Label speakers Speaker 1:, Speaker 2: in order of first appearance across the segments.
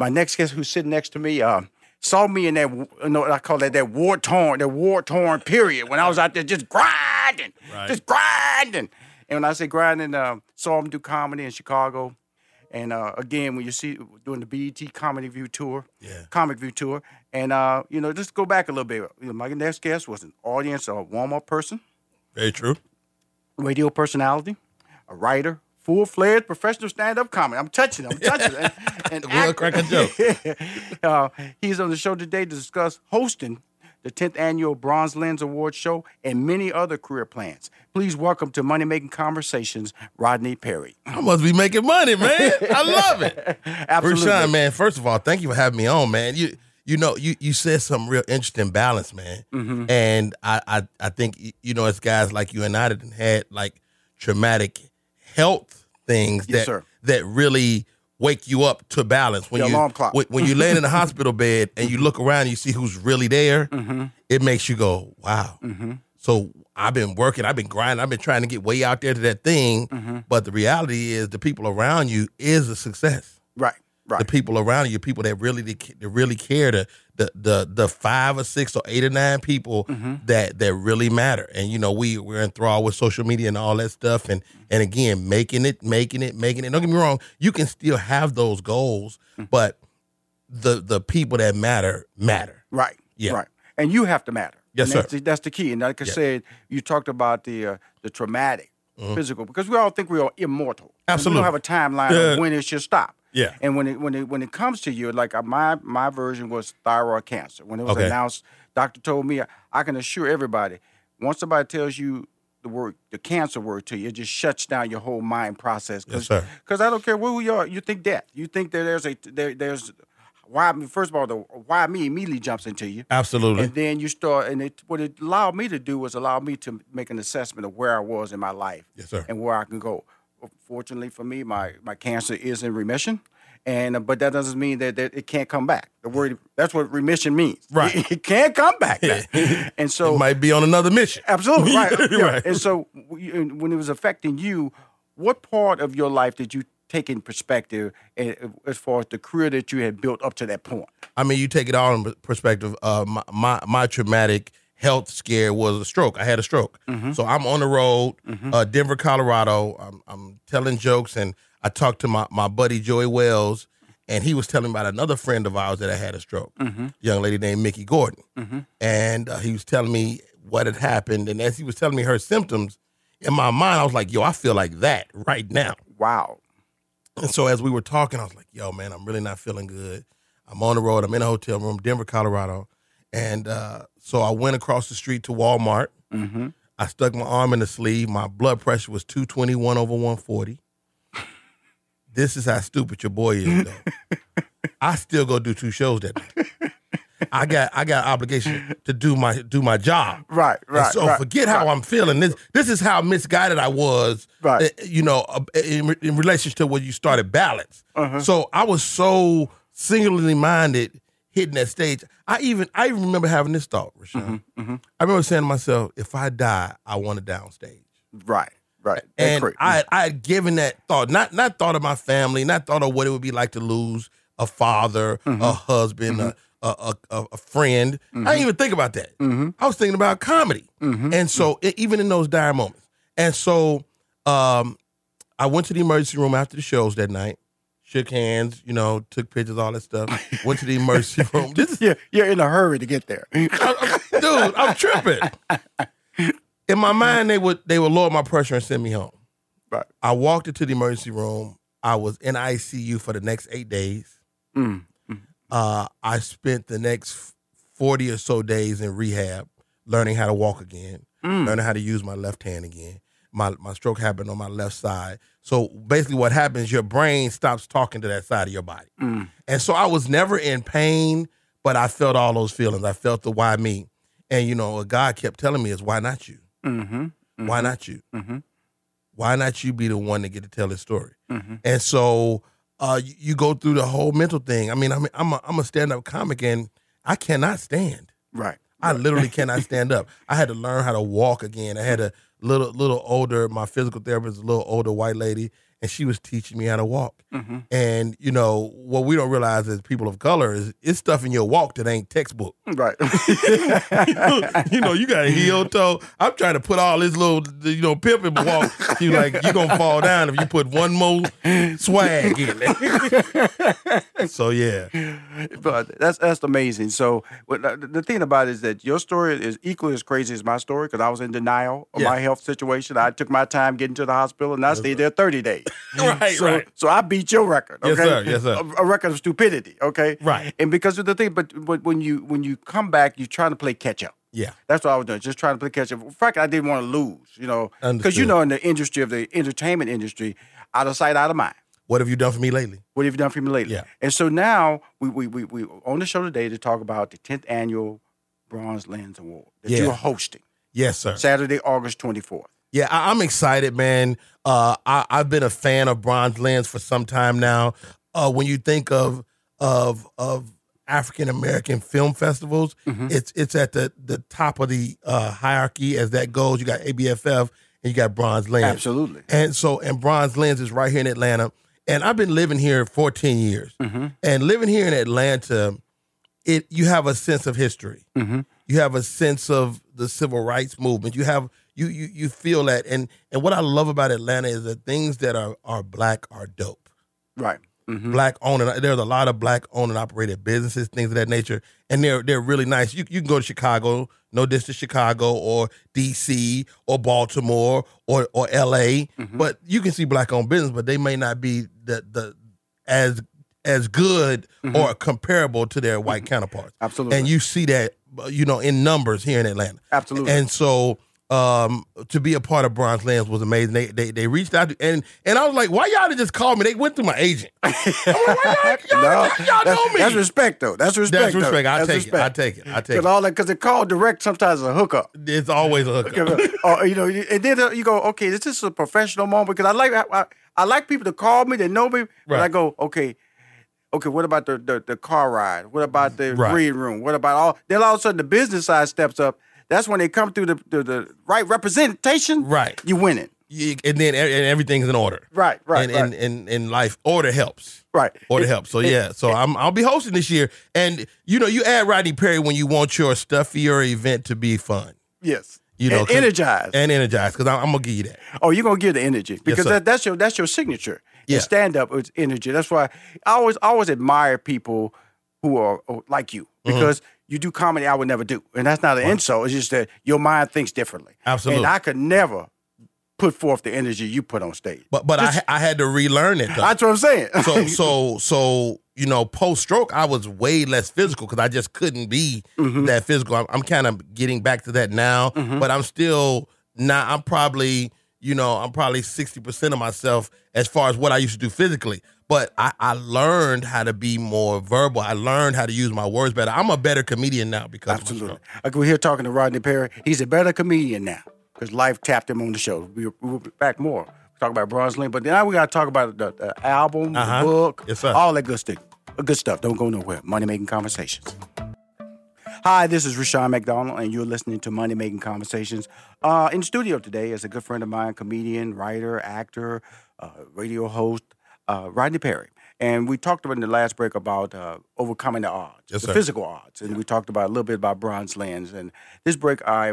Speaker 1: my next guest who's sitting next to me, uh, saw me in that, you know, I call that that war torn, that war torn period when I was out there just grinding,
Speaker 2: Right.
Speaker 1: just grinding. And when I say grinding, uh, saw him do comedy in Chicago. And uh, again, when you see doing the BET Comedy View tour,
Speaker 2: Yeah.
Speaker 1: Comic View tour, and uh, you know, just go back a little bit. You know, my next guest was an audience, a warm up person,
Speaker 2: Very true.
Speaker 1: radio personality, a writer, full fledged professional stand up comic. I'm touching it. I'm touching it. And, and
Speaker 2: a joke.
Speaker 1: uh, he's on the show today to discuss hosting the 10th annual Bronze Lens Award show and many other career plans. Please welcome to Money Making Conversations, Rodney Perry.
Speaker 2: I must be making money, man. I love it.
Speaker 1: Absolutely.
Speaker 2: Rushion, man, first of all, thank you for having me on, man. You you know, you you said some real interesting balance, man.
Speaker 1: Mm-hmm.
Speaker 2: And I, I I think you know, as guys like you and I that had like traumatic health things
Speaker 1: Yes,
Speaker 2: that
Speaker 1: sir.
Speaker 2: that really wake you up to balance when
Speaker 1: The
Speaker 2: you
Speaker 1: alarm clock.
Speaker 2: when, when you land in the hospital bed and you look around and you see who's really there,
Speaker 1: Mm-hmm.
Speaker 2: it makes you go, wow. So I've been working, I've been grinding, I've been trying to get way out there to that thing.
Speaker 1: Mm-hmm.
Speaker 2: But the reality is, the people around you is a success.
Speaker 1: Right, right.
Speaker 2: The people around you, people that really that really care, the the the the five or six or eight or nine people
Speaker 1: Mm-hmm.
Speaker 2: that that really matter. And you know, we we're enthralled with social media and all that stuff. And and again, making it, making it, making it. Don't get me wrong, you can still have those goals,
Speaker 1: Mm-hmm.
Speaker 2: but the the people that matter matter.
Speaker 1: Right.
Speaker 2: Yeah.
Speaker 1: Right. And you have to matter.
Speaker 2: Yes,
Speaker 1: and
Speaker 2: sir.
Speaker 1: That's the, that's the key. And like I
Speaker 2: Yeah.
Speaker 1: said, you talked about the uh, the traumatic, physical, because we all think we are immortal.
Speaker 2: Mm-hmm. Absolutely.
Speaker 1: We don't have a timeline
Speaker 2: Yeah.
Speaker 1: of when it should stop.
Speaker 2: Yeah.
Speaker 1: And when it when it when it comes to you, like uh, my my version was thyroid cancer. When it was
Speaker 2: Okay.
Speaker 1: announced, doctor told me I can assure everybody, once somebody tells you the word the cancer word to you, it just shuts down your whole mind process.
Speaker 2: Yes, sir.
Speaker 1: Because I don't care where we are, you think death. You think that there's a there, there's why first of all the why me immediately jumps into you.
Speaker 2: Absolutely.
Speaker 1: And then you start, and it, what it allowed me to do was allow me to make an assessment of where I was in my life
Speaker 2: Yes, sir.
Speaker 1: and where I can go. Fortunately for me, my, my cancer is in remission, and uh, but that doesn't mean that, that it can't come back. The word that's what remission means.
Speaker 2: Right.
Speaker 1: It, it can't come back. and so
Speaker 2: it might be on another mission.
Speaker 1: Absolutely right. Yeah.
Speaker 2: Right.
Speaker 1: And so, when it was affecting you, what part of your life did you take in perspective eh, as far as the career that you had built up to that point?
Speaker 2: I mean, you take it all in perspective. Uh, my, my my traumatic health scare was a stroke. I had a stroke, so I'm on the road, uh, Denver, Colorado. I'm, I'm telling jokes, and I talked to my my buddy Joey Wells, and he was telling about another friend of ours that had had a stroke, young lady named Mickey Gordon, and uh, he was telling me what had happened, and as he was telling me her symptoms, in my mind, I was like, "Yo, I feel like that right now."
Speaker 1: Wow.
Speaker 2: And so as we were talking, I was like, yo, man, I'm really not feeling good. I'm on the road. I'm in a hotel room, Denver, Colorado. And uh, so I went across the street to Walmart.
Speaker 1: Mm-hmm.
Speaker 2: I stuck my arm in the sleeve. My blood pressure was 221 over 140. This is how stupid your boy is, though. I still go do two shows that night. I got I got obligation to do my do my job.
Speaker 1: Right.
Speaker 2: And
Speaker 1: Right.
Speaker 2: so
Speaker 1: right,
Speaker 2: forget how I'm feeling. This this is how misguided I was.
Speaker 1: Right.
Speaker 2: uh, You know, uh, in, in relation to when you started balance.
Speaker 1: Uh-huh.
Speaker 2: So I was so singularly minded hitting that stage. I even I even remember having this thought, Rushion.
Speaker 1: Mm-hmm,
Speaker 2: I remember saying to myself, if I die, I want to downstage.
Speaker 1: Right. Right.
Speaker 2: And. I I had given that thought, not not thought of my family, not thought of what it would be like to lose a father,
Speaker 1: Mm-hmm.
Speaker 2: a husband, a, a, a, a friend. I
Speaker 1: Mm-hmm.
Speaker 2: didn't even think about that. I was thinking about comedy, and so e- even in those dire moments, and so um, I went to the emergency room after the shows that night, shook hands, you know, took pictures, all that stuff. went to the emergency room. This is
Speaker 1: yeah, you're in a hurry to get there.
Speaker 2: I- I- dude, I'm tripping. In my mind, they would they would lower my pressure and send me home.
Speaker 1: Right.
Speaker 2: I walked into the emergency room. I was in ICU for the next eight days.
Speaker 1: Mm.
Speaker 2: Uh, I spent the next forty or so days in rehab, learning how to walk again,
Speaker 1: Mm.
Speaker 2: learning how to use my left hand again. My my stroke happened on my left side. So basically, what happens? Your brain stops talking to that side of your body.
Speaker 1: Mm.
Speaker 2: And so I was never in pain, but I felt all those feelings. I felt the why me. And you know, what God kept telling me is why not you?
Speaker 1: Mm-hmm.
Speaker 2: Why not you?
Speaker 1: Mhm.
Speaker 2: Why not you be the one to get to tell his story?
Speaker 1: Mhm.
Speaker 2: And so uh, you, you go through the whole mental thing. I mean, I'm I'm a, I'm a stand up comic, and I cannot stand.
Speaker 1: Right.
Speaker 2: I literally cannot stand up. I had to learn how to walk again. I had a little little older. My physical therapist, is a little older white lady, and she was teaching me how to walk.
Speaker 1: Mm-hmm.
Speaker 2: And you know what we don't realize as people of color is it's stuff in your walk that ain't textbook.
Speaker 1: Right.
Speaker 2: you know, you got a heel toe. I'm trying to put all this little, you know, pimp in my walk. You like you gonna fall down if you put one more swag in it. so yeah,
Speaker 1: but that's that's amazing. So the, thing about it is that your story is equally as crazy as my story because I was in denial of
Speaker 2: Yeah.
Speaker 1: my health situation. I took my time getting to the hospital and I stayed there 30 days.
Speaker 2: Right,
Speaker 1: so,
Speaker 2: right.
Speaker 1: So I beat your record.
Speaker 2: Yes,
Speaker 1: Okay.
Speaker 2: sir. Yes, sir.
Speaker 1: A, a record of stupidity. Okay.
Speaker 2: Right.
Speaker 1: And because of the thing, but but when you when you come back, you're trying to play catch up.
Speaker 2: yeah,
Speaker 1: That's what I was doing, just trying to play catch up. Frankly, I didn't want to lose, you know, because you know, in the industry of the entertainment industry, out of sight, out of mind.
Speaker 2: What have you done for me lately?
Speaker 1: What have you done for me lately?
Speaker 2: Yeah.
Speaker 1: And so now we we we we on the show today to talk about the 10th annual Bronze Lens Award that
Speaker 2: Yeah.
Speaker 1: you're hosting
Speaker 2: Yes, sir.
Speaker 1: Saturday, August 24th.
Speaker 2: Yeah, I, I'm excited, man. Uh, I, I've been a fan of Bronze Lens for some time now. Uh, when you think of of of African American film festivals, it's it's at the the top of the uh, hierarchy as that goes. You got ABFF and you got Bronze Lens.
Speaker 1: Absolutely.
Speaker 2: And so, and Bronze Lens is right here in Atlanta. And I've been living here 14 years. And living here in Atlanta, it you have a sense of history. You have a sense of the civil rights movement. You have you you you feel that. And and what I love about Atlanta is that things that are are black are dope.
Speaker 1: Right. hmm
Speaker 2: Black owned. and- There's a lot of black owned and operated businesses, things of that nature, and they're they're really nice. You you can go to Chicago, no distance to Chicago or D.C. or Baltimore or or L.A. Mm-hmm. But you can see black owned business, but they may not be the the as as good mm-hmm. or comparable to their white mm-hmm. counterparts.
Speaker 1: Absolutely.
Speaker 2: And you see that you know in numbers here in Atlanta.
Speaker 1: Absolutely.
Speaker 2: And so um to be a part of Bronze Lens was amazing. They they they reached out to, and and I was like, why y'all just call me? They went through my agent. I'm like, why y'all, y'all,
Speaker 1: No,
Speaker 2: y'all know
Speaker 1: that's,
Speaker 2: me.
Speaker 1: that's respect, though. That's respect.
Speaker 2: That's respect. I take it. I take it. I take
Speaker 1: Because
Speaker 2: it.
Speaker 1: all that, because the call direct sometimes is a hookup.
Speaker 2: It's always a hookup.
Speaker 1: or you know, and then uh, you go, okay, this is a professional moment because I like I, I, like people to call me, they know me, but I go, okay, okay, what about the the, the car ride? What about the
Speaker 2: Right.
Speaker 1: reading room? What about all? Then all of a sudden the business side steps up. That's when they come through the the, the right representation.
Speaker 2: Right.
Speaker 1: you win it.
Speaker 2: You- and then and everything's in order.
Speaker 1: Right, right,
Speaker 2: and,
Speaker 1: right,
Speaker 2: and, and in life, order helps.
Speaker 1: right.
Speaker 2: Order
Speaker 1: It-
Speaker 2: helps. So yeah, so I'm I'll be hosting this year, and you know you add Rodney Perry when you want your stuffier event to be fun.
Speaker 1: Yes,
Speaker 2: You know,
Speaker 1: and energized.
Speaker 2: and energized because I'm, I'm gonna give you that.
Speaker 1: Oh, you're gonna give the energy because
Speaker 2: sir.
Speaker 1: that, that's your that's your signature.
Speaker 2: Yeah.
Speaker 1: Stand up is energy. That's why I always always admire people who are like you
Speaker 2: Mm-hmm.
Speaker 1: You do comedy I would never do, and that's not an insult. It's just that your mind thinks differently.
Speaker 2: Absolutely.
Speaker 1: and I could never put forth the energy you put on stage.
Speaker 2: But but I I had to relearn it. Though.
Speaker 1: That's what I'm saying.
Speaker 2: so so so you know post stroke I was way less physical because I just couldn't be
Speaker 1: Mm-hmm.
Speaker 2: that physical. I'm, I'm kind of getting back to that now, but I'm still not. I'm probably you know I'm probably sixty percent of myself as far as what I used to do physically. But I, I learned how to be more verbal. I learned how to use my words better. I'm a better comedian now because
Speaker 1: Absolutely. Like we're here talking to Rodney Perry. He's a better comedian now because life tapped him on the show. We, we'll be back more. Talk about Bronze Lens, but now we got to talk about the, the album,
Speaker 2: Uh-huh.
Speaker 1: the book,
Speaker 2: Yes,
Speaker 1: all that good stuff. Good stuff. Don't go nowhere. Money making conversations. Hi, this is Rushion McDonald, and you're listening to Money Making Conversations. Uh, in studio today is a good friend of mine, comedian, writer, actor, uh, radio host, uh, Rodney Perry. And we talked about in the last break about uh, overcoming the odds,
Speaker 2: Yes,
Speaker 1: the
Speaker 2: sir.
Speaker 1: physical odds. And we talked about a little bit about Bronze Lens. And this break, I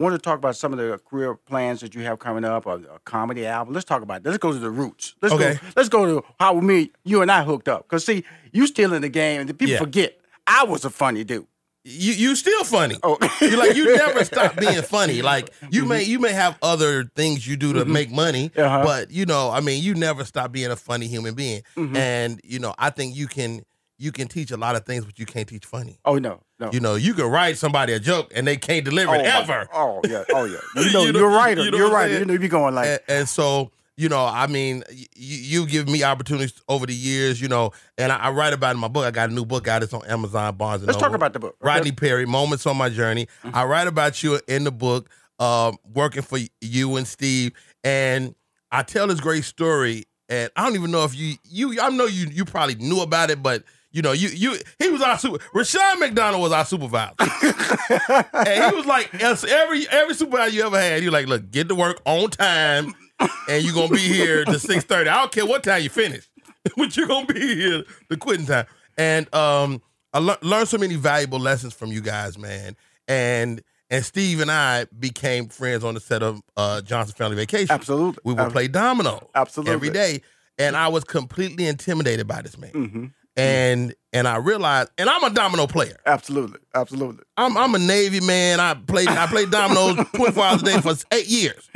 Speaker 1: want to talk about some of the career plans that you have coming up, a, a comedy album. Let's talk about that. Let's go to the roots. Let's
Speaker 2: Okay.
Speaker 1: go. Let's go to how me, you and I hooked up. Cause see, you still in the game, and the people
Speaker 2: Yeah.
Speaker 1: forget I was a funny dude.
Speaker 2: You you still funny.
Speaker 1: Oh.
Speaker 2: you like you never stop being funny. Like you mm-hmm. may you may have other things you do to mm-hmm. make money,
Speaker 1: Uh-huh.
Speaker 2: but you know, I mean, you never stop being a funny human being. Mm-hmm. And you know, I think you can you can teach a lot of things, but you can't teach funny.
Speaker 1: Oh no, no.
Speaker 2: You know, you can write somebody a joke and they can't deliver
Speaker 1: oh,
Speaker 2: it
Speaker 1: my-
Speaker 2: ever.
Speaker 1: Oh yeah. Oh yeah. You know,
Speaker 2: You
Speaker 1: are right.
Speaker 2: you
Speaker 1: are right. You know, you be going like,
Speaker 2: and, and so you know i mean y- you, you give me opportunities over the years you know and I, I write about it in my book i got a new book out it's on amazon barnes and
Speaker 1: let's talk about the book. okay? Mm-hmm.
Speaker 2: rodney perry moments on my journey i write about you in the book um, working for you and steve and i tell this great story and i don't even know if you you i know you you probably knew about it but you know, you you he was our super. Rushion McDonald was our supervisor, and he was like every every supervisor you ever had. You like, look, get to work on time and you're gonna be here to six thirty. I don't care what time you finish, but you're gonna be here the quitting time. And um, I le- learned so many valuable lessons from you guys, man. And and Steve and I became friends on the set of uh, Johnson Family Vacation.
Speaker 1: Absolutely.
Speaker 2: we would play dominoes
Speaker 1: Absolutely.
Speaker 2: every day, and I was completely intimidated by this man.
Speaker 1: hmm
Speaker 2: And and I realized, and I'm a domino player.
Speaker 1: Absolutely. Absolutely.
Speaker 2: I'm I'm a Navy man. I played I played dominoes 24 hours a day for eight years,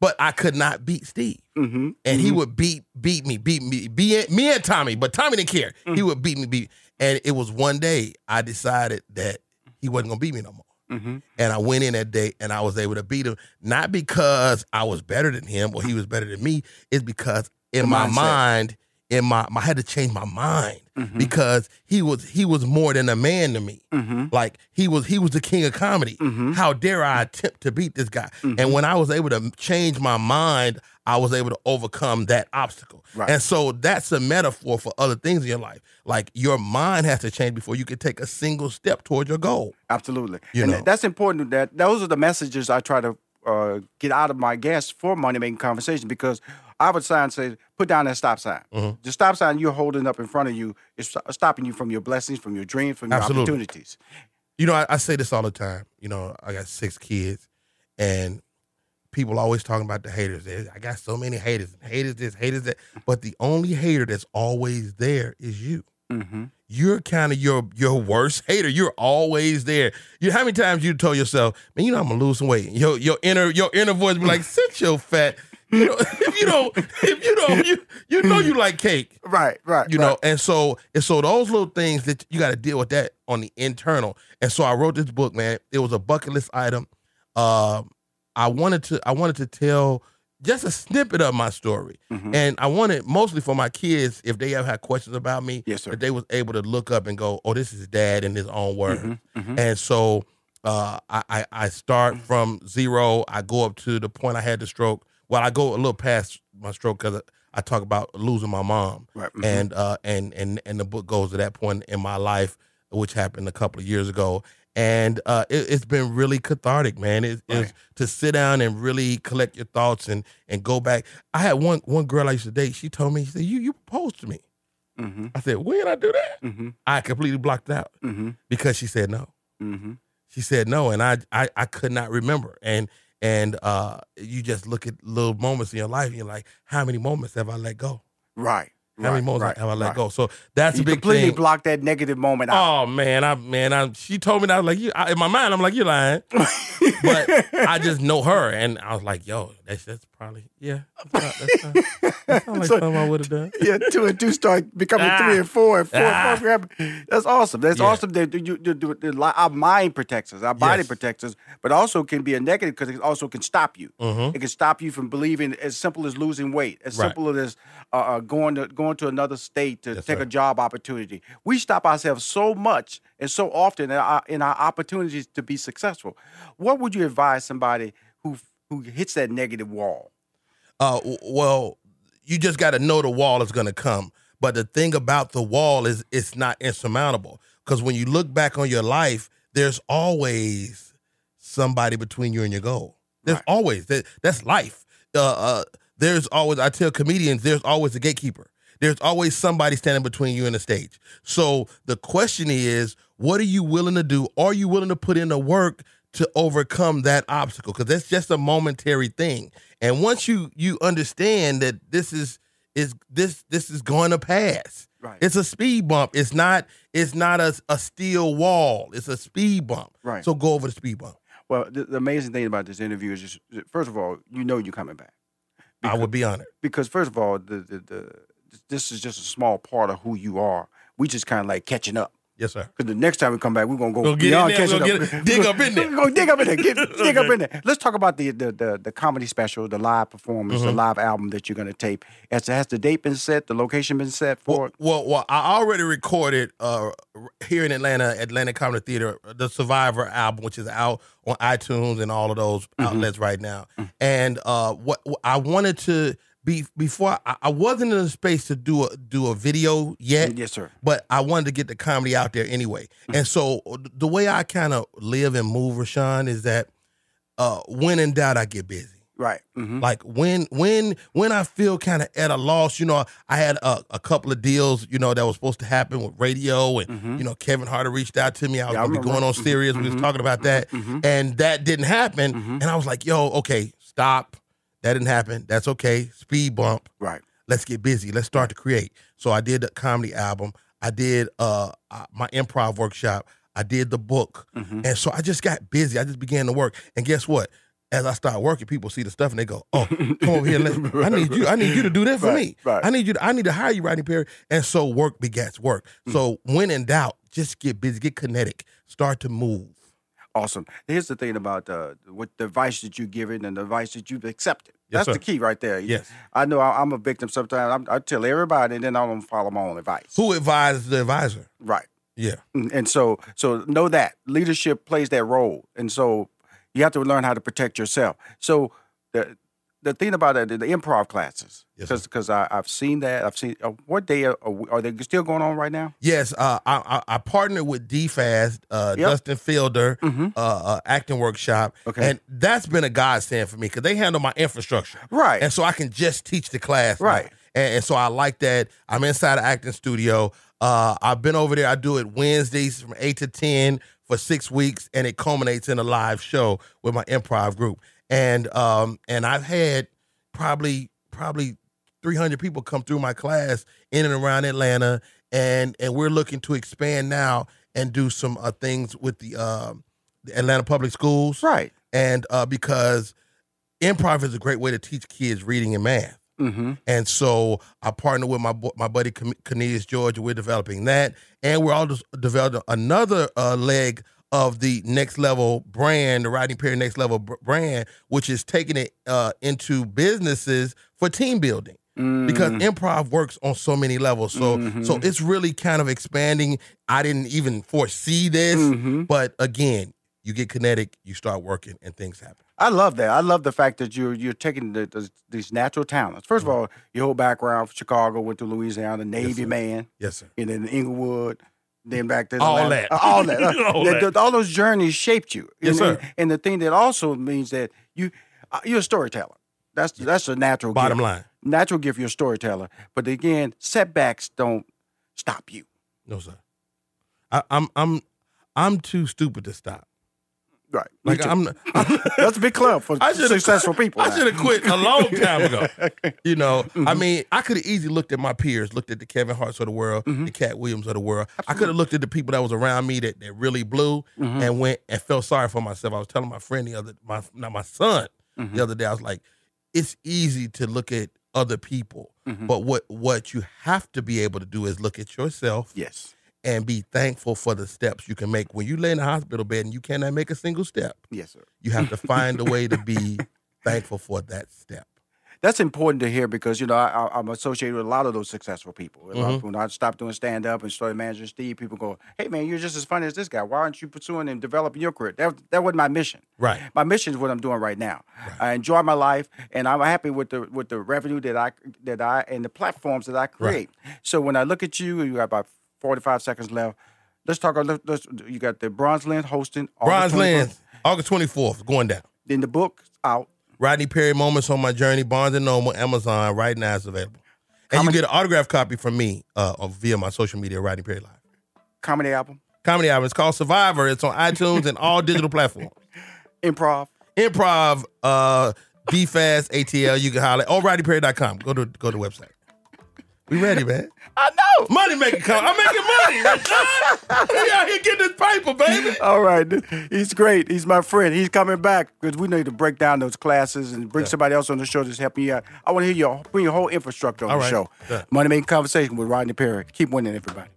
Speaker 2: but I could not beat Steve,
Speaker 1: hmm
Speaker 2: and he would beat beat me, beat me, beat me and Tommy, but Tommy didn't care. He would beat me, beat, and it was one day I decided that he wasn't gonna beat me no more.
Speaker 1: hmm
Speaker 2: And I went in that day and I was able to beat him, not because I was better than him or he was better than me. It's because in
Speaker 1: The
Speaker 2: my
Speaker 1: mindset.
Speaker 2: mind, in my, I had to change my mind
Speaker 1: Mhm.
Speaker 2: because he was he was more than a man to me.
Speaker 1: hmm
Speaker 2: Like he was he was the king of comedy.
Speaker 1: Mhm.
Speaker 2: How dare I attempt to beat this guy?
Speaker 1: Mhm.
Speaker 2: And when I was able to change my mind, I was able to overcome that obstacle.
Speaker 1: Right.
Speaker 2: And so that's a metaphor for other things in your life. Like your mind has to change before you can take a single step towards your goal.
Speaker 1: Absolutely.
Speaker 2: You
Speaker 1: and
Speaker 2: know.
Speaker 1: that's important that those are the messages I try to uh, get out of my guests for money making conversation because I would sign say, put down that stop sign.
Speaker 2: Mhm.
Speaker 1: The stop sign you're holding up in front of you is stopping you from your blessings, from your dreams, from your
Speaker 2: Absolutely.
Speaker 1: opportunities.
Speaker 2: You know, I, I say this all the time. You know, I got six kids, and people always talking about the haters. I got so many haters, haters this, haters that. But the only hater that's always there is you.
Speaker 1: Mm-hmm.
Speaker 2: You're kind of your your worst hater. You're always there. You how many times you told yourself, man, you know I'm gonna lose some weight. Your your inner your inner voice be like, sit your fat. You know, if you don't, if you don't, you you know you like cake.
Speaker 1: Right, right.
Speaker 2: You
Speaker 1: right.
Speaker 2: know, and so and so those little things that you got to deal with that on the internal. And so I wrote this book, man. It was a bucket list item. Um, I wanted to I wanted to tell just a snippet of my story,
Speaker 1: Mhm.
Speaker 2: and I wanted mostly for my kids if they ever had questions about me,
Speaker 1: Yes, sir.
Speaker 2: that they was able to look up and go, "Oh, this is dad in his own words."
Speaker 1: Mhm, mhm.
Speaker 2: And so uh, I, I I start from zero. I go up to the point I had the stroke. Well, I go a little past my stroke because I talk about losing my mom.
Speaker 1: Right. mhm.
Speaker 2: and uh and and and the book goes to that point in my life which happened a couple of years ago. And uh it, it's been really cathartic man. It,
Speaker 1: Right.
Speaker 2: it's to sit down and really collect your thoughts and and go back. I had one one girl i used to date. She told me she said you you proposed to me.
Speaker 1: Mhm,
Speaker 2: i said when did i do that?
Speaker 1: Mhm,
Speaker 2: i completely blocked out
Speaker 1: mhm,
Speaker 2: because she said no.
Speaker 1: Mhm.
Speaker 2: she said no and i i, I could not remember. And and uh you just look at little moments in your life and you're like how many moments have i let go
Speaker 1: Right.
Speaker 2: how many moments
Speaker 1: right,
Speaker 2: have i let
Speaker 1: right.
Speaker 2: go so that's
Speaker 1: You
Speaker 2: a big
Speaker 1: completely
Speaker 2: thing
Speaker 1: blocked that negative moment out.
Speaker 2: Oh man, I man, I she told me that I was like, you, I, in my mind, I'm like, you're lying, but I just know her, and I was like, yo, that's that's probably yeah, that's not, that's not, like
Speaker 1: So-
Speaker 2: something I would have done.
Speaker 1: yeah, two and two start becoming
Speaker 2: Ah.
Speaker 1: three and four, and four
Speaker 2: Ah.
Speaker 1: and four. That's awesome. That's
Speaker 2: Yeah.
Speaker 1: awesome. That you, you, you, li- our mind protects us, our body
Speaker 2: Yes.
Speaker 1: protects us, but also can be a negative because it also can stop you.
Speaker 2: Mm-hmm.
Speaker 1: It can stop you from believing as simple as losing weight, as
Speaker 2: Right.
Speaker 1: simple as uh, uh, going to going to another state to take a job opportunity. We stop ourselves so much and so often in our, in our opportunities to be successful. What would you advise somebody who who hits that negative wall?
Speaker 2: Uh, well, you just got to know the wall is going to come. But the thing about the wall is it's not insurmountable because when you look back on your life, there's always somebody between you and your goal. There's
Speaker 1: Right.
Speaker 2: always that. That's life. Uh, uh, there's always. I tell comedians, there's always a gatekeeper. There's always somebody standing between you and the stage. So the question is, what are you willing to do? Are you willing to put in the work to overcome that obstacle? Because that's just a momentary thing. And once you you understand that this is is this this is going to pass.
Speaker 1: Right.
Speaker 2: It's a speed bump. It's not it's not a, a steel wall. It's a speed bump.
Speaker 1: Right.
Speaker 2: So go over the speed bump.
Speaker 1: Well, the, the amazing thing about this interview is just first of all, you know you're coming back.
Speaker 2: I would be honored.
Speaker 1: because first of all, the, the, the this is just a small part of who you are. We just kind of like catching up.
Speaker 2: Yes, sir.
Speaker 1: Because the next time we come back, we're gonna go
Speaker 2: in
Speaker 1: beyond
Speaker 2: there,
Speaker 1: catching
Speaker 2: we're
Speaker 1: up.
Speaker 2: get- dig up in there.
Speaker 1: We're gonna dig up in there. Get, dig up in there. Let's talk about the the the, the comedy special, the live performance, the
Speaker 2: Mhm.
Speaker 1: live album that you're gonna tape. Has, has the date been set? The location been set for
Speaker 2: Well,
Speaker 1: it?
Speaker 2: well, well, I already recorded uh, here in Atlanta, Atlantic Comedy Theater, the Survivor album, which is out on iTunes and all of those outlets right now. And uh, what what I wanted to be before I, I wasn't in a space to do a do a video yet.
Speaker 1: Yes, sir.
Speaker 2: but I wanted to get the comedy out there anyway. And so the way I kind of live and move, Rushion, is that uh, when in doubt, I get busy.
Speaker 1: Right. hmm
Speaker 2: Like when when when I feel kind of at a loss, you know, I had a, a couple of deals, you know, that was supposed to happen with radio, and you know, Kevin Harder reached out to me. I was
Speaker 1: Mm-hmm. Yeah,
Speaker 2: gonna be going on Sirius. We was talking about that, and that didn't happen.
Speaker 1: Mm-hmm.
Speaker 2: And I was like, "Yo, okay, stop. That didn't happen. That's okay. Speed bump.
Speaker 1: Right.
Speaker 2: Let's get busy. Let's start to create." So I did the comedy album. I did uh uh, my improv workshop. I did the book,
Speaker 1: Mm-hmm.
Speaker 2: and so I just got busy. I just began to work. And guess what? As I start working, people see the stuff and they go, "Oh, come over here. Let's, I need you. I need you to do that for
Speaker 1: Right,
Speaker 2: me.
Speaker 1: right.
Speaker 2: I need you. To, I need to hire you, Rodney Perry." And so work begets work.
Speaker 1: Mm.
Speaker 2: So when in doubt, just get busy, get kinetic, start to move.
Speaker 1: Awesome. Here's the thing about uh, what the advice that you're it and the advice that you've accepted.
Speaker 2: Yes,
Speaker 1: That's the key right there.
Speaker 2: Yes.
Speaker 1: I know I, I'm a victim sometimes. I'm, I tell everybody, and then I don't follow my own advice.
Speaker 2: Who advises the advisor?
Speaker 1: Right.
Speaker 2: Yeah.
Speaker 1: And and so so know that leadership plays that role, and so you have to learn how to protect yourself. So the the thing about it, the, the improv classes,
Speaker 2: Yes,
Speaker 1: because because I've seen that. I've seen uh, what day are, are they still going on right now?
Speaker 2: Yes, uh, I, I I partnered with DFast, uh,
Speaker 1: Yep.
Speaker 2: Dustin Fielder,
Speaker 1: Mhm.
Speaker 2: uh, uh, acting workshop,
Speaker 1: Okay.
Speaker 2: and that's been a godsend for me because they handle my infrastructure,
Speaker 1: Right.
Speaker 2: and so I can just teach the class.
Speaker 1: Right.
Speaker 2: And, and so I like that. I'm inside the acting studio. Uh, I've been over there. I do it Wednesdays from eight to ten for six weeks, and it culminates in a live show with my improv group. And um, and I've had probably probably 300 people come through my class in and around Atlanta, and and we're looking to expand now and do some uh, things with the, uh, the Atlanta Public Schools,
Speaker 1: Right.
Speaker 2: and uh, because improv is a great way to teach kids reading and math.
Speaker 1: Mm-hmm.
Speaker 2: And so I partner with my my buddy Cornelius George, we're developing that, and we're all just developing another uh, leg of the next level brand, the Rodney Perry Next Level brand, which is taking it uh, into businesses for team building because improv works on so many levels. So so it's really kind of expanding. I didn't even foresee this,
Speaker 1: Mhm.
Speaker 2: but again, you get kinetic, you start working, and things happen.
Speaker 1: I love that. I love the fact that you're you're taking the, the, these natural talents. First of all, your whole background, Chicago, went to Louisiana, Navy
Speaker 2: sir.
Speaker 1: man,
Speaker 2: Yes, sir.
Speaker 1: and then the Inglewood, then back to
Speaker 2: All that.
Speaker 1: Uh, all that, Uh,
Speaker 2: All
Speaker 1: that-
Speaker 2: that.
Speaker 1: all those journeys shaped you.
Speaker 2: Yes,
Speaker 1: and,
Speaker 2: sir.
Speaker 1: And the thing that also means that you uh, you're a storyteller. That's that's a natural
Speaker 2: Bottom
Speaker 1: gift.
Speaker 2: line,
Speaker 1: Natural gift. You're a storyteller. But again, setbacks don't stop you.
Speaker 2: no sir. I, I'm I'm I'm too stupid to stop.
Speaker 1: Right.
Speaker 2: Like
Speaker 1: too.
Speaker 2: I'm,
Speaker 1: that's a big club for
Speaker 2: I
Speaker 1: successful people.
Speaker 2: I should have quit a long time ago. You know,
Speaker 1: Mm-hmm.
Speaker 2: I mean, I could have easily looked at my peers, looked at the Kevin Harts of the world,
Speaker 1: Mm-hmm.
Speaker 2: the Katt Williams of the world. I could have looked at the people that was around me that, that really blew
Speaker 1: Mm-hmm.
Speaker 2: and went and felt sorry for myself. I was telling my friend the other, my not my son,
Speaker 1: Mm-hmm.
Speaker 2: the other day. I was like, it's easy to look at other people,
Speaker 1: Mm-hmm.
Speaker 2: but what what you have to be able to do is look at yourself
Speaker 1: Yes.
Speaker 2: And be thankful for the steps you can make. When you lay in the hospital bed and you cannot make a single step,
Speaker 1: Yes, sir.
Speaker 2: you have to find a way to be thankful for that step.
Speaker 1: That's important to hear because you know I, I'm associated with a lot of those successful people. A
Speaker 2: Mm-hmm.
Speaker 1: When I stopped doing stand up and started managing Steve, people go, "Hey man, you're just as funny as this guy. Why aren't you pursuing and developing your career?" That that wasn't my mission.
Speaker 2: Right.
Speaker 1: My mission is what I'm doing right now. I enjoy my life, and I'm happy with the with the revenue that I that I and the platforms that I create. So when I look at you, you have about 45 seconds left. Let's talk. Let's, let's, you got the Bronze Lens hosting. August
Speaker 2: Bronze
Speaker 1: 21st.
Speaker 2: Lens, August 24th, going down.
Speaker 1: Then the book out.
Speaker 2: Rodney Perry Moments on My Journey, Barnes and Noble, Amazon, right now it's available. And
Speaker 1: Comedy-
Speaker 2: you get an autograph copy from me uh, uh, via my social media, Rodney Perry Live.
Speaker 1: Comedy album,
Speaker 2: Comedy album. It's called Survivor. It's on iTunes and all digital platforms.
Speaker 1: improv.
Speaker 2: Improv, uh, DFast, ATL. You can holler. Or RodneyPerry.com. Go to go to the website. We ready, man.
Speaker 1: I know.
Speaker 2: Money making come. I'm making money. Rushion. We out here getting this paper, baby.
Speaker 1: All right, he's great. He's my friend. He's coming back because we need to break down those classes and bring somebody else on the show that's helping you out. I want to hear your bring your whole infrastructure on
Speaker 2: All
Speaker 1: the
Speaker 2: right.
Speaker 1: show.
Speaker 2: Yeah.
Speaker 1: Money making conversation with Rodney Perry. Keep winning, everybody.